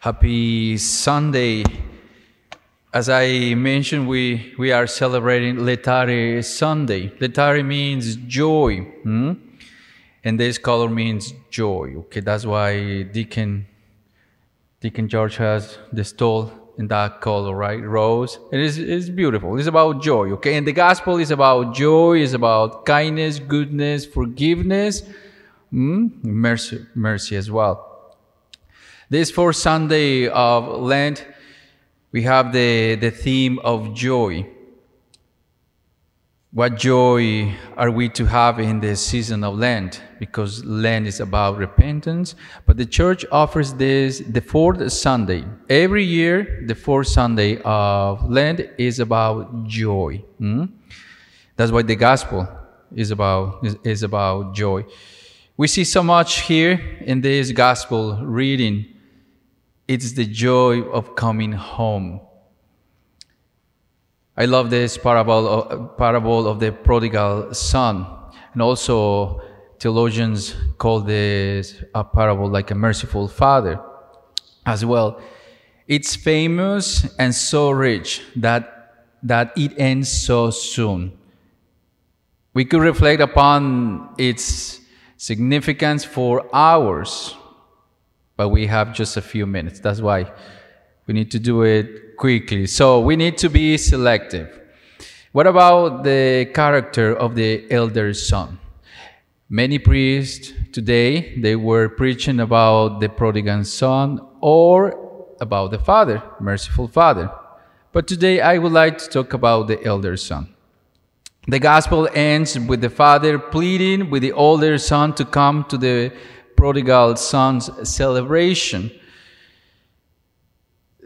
Happy Sunday. As I mentioned, we, we are celebrating Laetare Sunday. Laetare means joy. hmm? And this color means joy. Okay, that's why Deacon Deacon George has the stole in that color, right? Rose. It is it's beautiful. It's about joy, okay? And the gospel is about joy, is about kindness, goodness, forgiveness, mm? mercy, mercy as well. This fourth Sunday of Lent, we have the, the theme of joy. What joy are we to have in the season of Lent? Because Lent is about repentance, but the church offers this the fourth Sunday. Every year, the fourth Sunday of Lent is about joy. hmm? That's why the gospel is about is, is about joy. We see so much here in this gospel reading. It's the joy of coming home. I love this parable of, parable of the prodigal son, and also theologians call this a parable like a merciful father as well. It's famous and so rich that that it ends so soon. We could reflect upon its significance for hours, but we have just a few minutes. That's why we need to do it quickly. So we need to be selective. What about the character of the elder son? Many priests today they were preaching about the prodigal son or about the father, merciful father. But today I would like to talk about the elder son. The gospel ends with the father pleading with the older son to come to the prodigal son's celebration.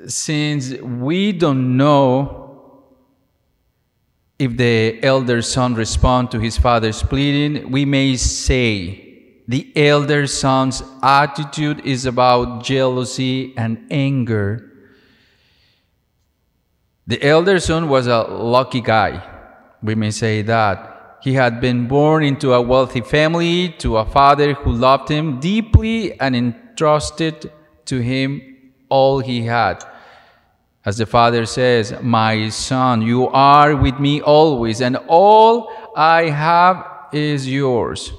Since we don't know if the elder son respond to his father's pleading, we may say the elder son's attitude is about jealousy and anger. The elder son was a lucky guy. We may say that. He had been born into a wealthy family, to a father who loved him deeply and entrusted to him all he had. As the father says, My son, you are with me always, and all I have is yours.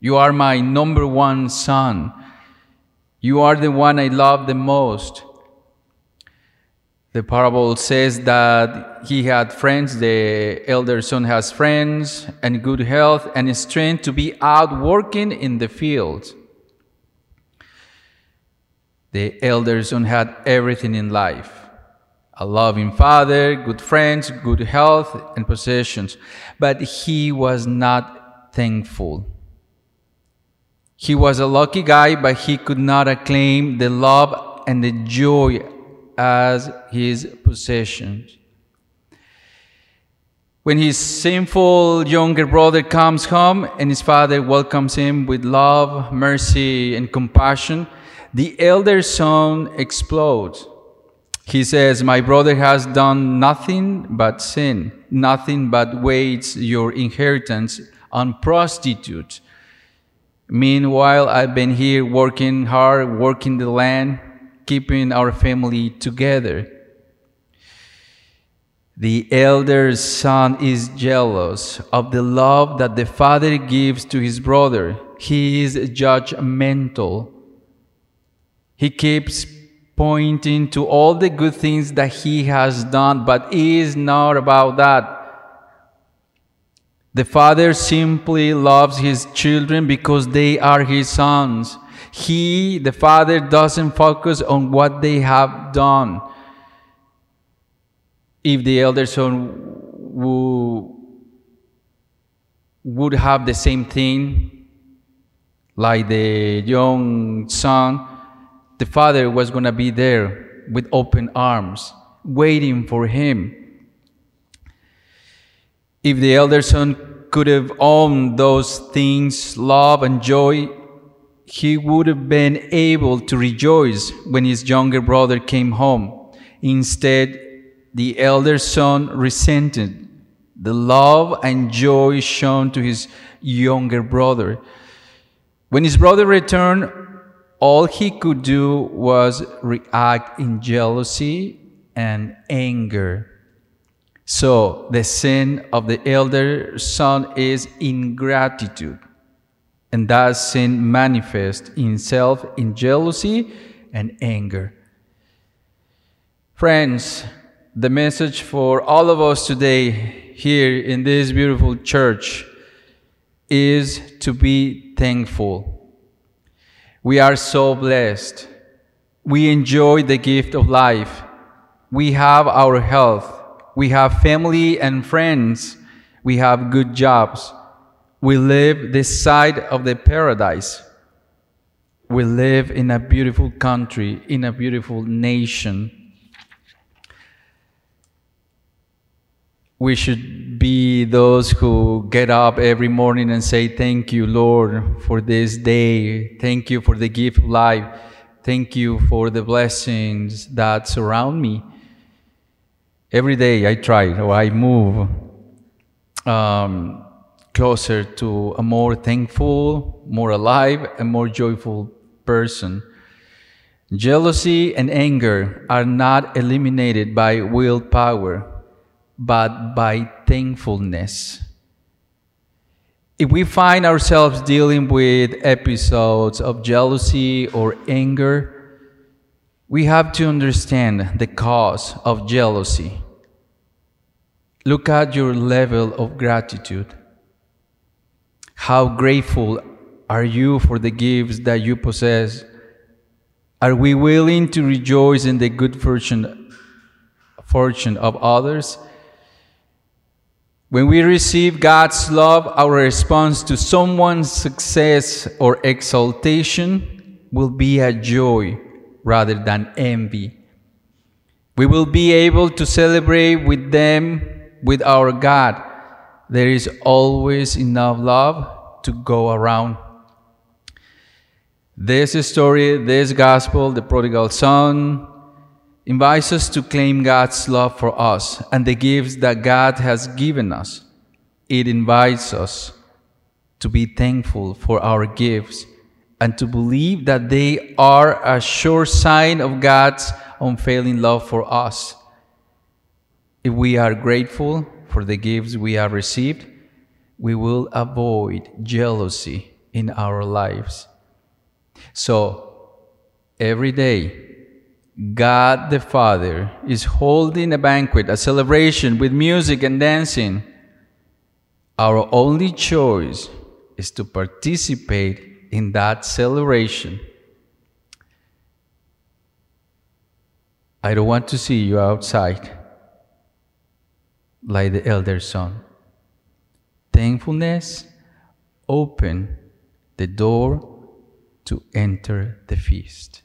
You are my number one son. You are the one I love the most. The parable says that he had friends, the elder son has friends, and good health and strength to be out working in the field. The elder son had everything in life a loving father, good friends, good health, and possessions. But he was not thankful. He was a lucky guy, but he could not acclaim the love and the joy as his possessions. When his sinful younger brother comes home and his father welcomes him with love, mercy, and compassion, the elder son explodes. He says, My brother has done nothing but sin, nothing but waits your inheritance on prostitutes. Meanwhile, I've been here working hard, working the land, keeping our family together. The elder son is jealous of the love that the father gives to his brother. He is judgmental. He keeps pointing to all the good things that he has done, but is not about that. The father simply loves his children because they are his sons. He, the father, doesn't focus on what they have done. If the elder son would, have the same thing, like the young son, the father was going to be there with open arms, waiting for him. If the elder son could have owned those things, love and joy, he would have been able to rejoice when his younger brother came home. Instead, the elder son resented the love and joy shown to his younger brother. When his brother returned, all he could do was react in jealousy and anger. So the sin of the elder son is ingratitude. And that sin manifests itself in jealousy and anger. Friends, the message for all of us today here in this beautiful church is to be thankful. We are so blessed. We enjoy the gift of life. We have our health. We have family and friends. We have good jobs. We live this side of the paradise. We live in a beautiful country, in a beautiful nation. we should be those who get up every morning and say, Thank you, Lord, for this day. Thank you for the gift of life. Thank you for the blessings that surround me. Every day I try or I move um, closer to a more thankful, more alive, and more joyful person. Jealousy and anger are not eliminated by willpower but by thankfulness. If we find ourselves dealing with episodes of jealousy or anger, we have to understand the cause of jealousy. Look at your level of gratitude. How grateful are you for the gifts that you possess? Are we willing to rejoice in the good fortune, fortune of others? When we receive God's love, our response to someone's success or exaltation will be a joy rather than envy. We will be able to celebrate with them, with our God. There is always enough love to go around. This story, this gospel, the prodigal son, invites us to claim God's love for us and the gifts that God has given us. It invites us to be thankful for our gifts and to believe that they are a sure sign of God's unfailing love for us. If we are grateful for the gifts we have received, we will avoid jealousy in our lives. So, every day, God the Father is holding a banquet, a celebration with music and dancing. Our only choice is to participate in that celebration. I don't want to see you outside like the elder son. Thankfulness open the door to enter the feast.